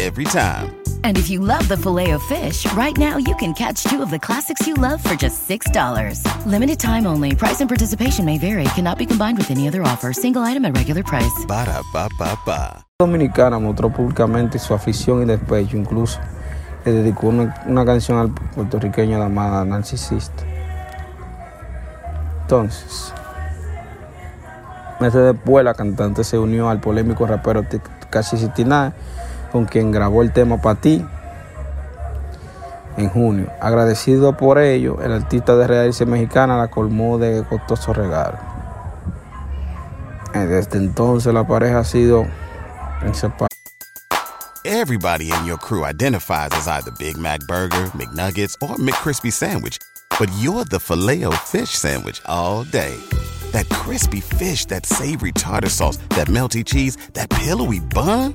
Every time. And if you love the filet of fish, right now you can catch two of the classics you love for just $6. Limited time only. Price and participation may vary. Cannot be combined with any other offer. Single item at regular price. Ba da ba ba ba. Dominicana mostró públicamente su afición y despecho, incluso le dedicó una, una canción al puertorriqueño llamada Narcisista. Entonces, meses después la cantante se unió al polémico rapero Tekashi 69, con quien grabó el tema Pa' ti en junio. Agradecido por ello, el artista de raíces mexicana la colmó de costosos regalos. Desde entonces la pareja ha sido inseparable. Everybody in your crew identifies as either Big Mac Burger, McNuggets, or McCrispy Sandwich. But you're the filet fish Sandwich all day. That crispy fish, that savory tartar sauce, that melty cheese, that pillowy bun.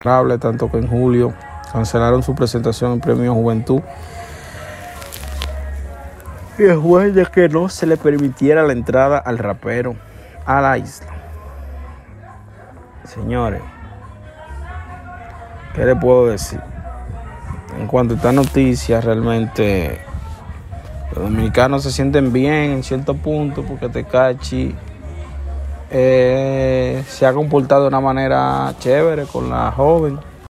tanto que en julio cancelaron su presentación en Premio Juventud. Y después de que no se le permitiera la entrada al rapero a la isla. Señores, ¿qué le puedo decir? En cuanto a esta noticia, realmente los dominicanos se sienten bien en cierto punto porque Tecachi eh, se ha comportado de una manera chévere con la joven.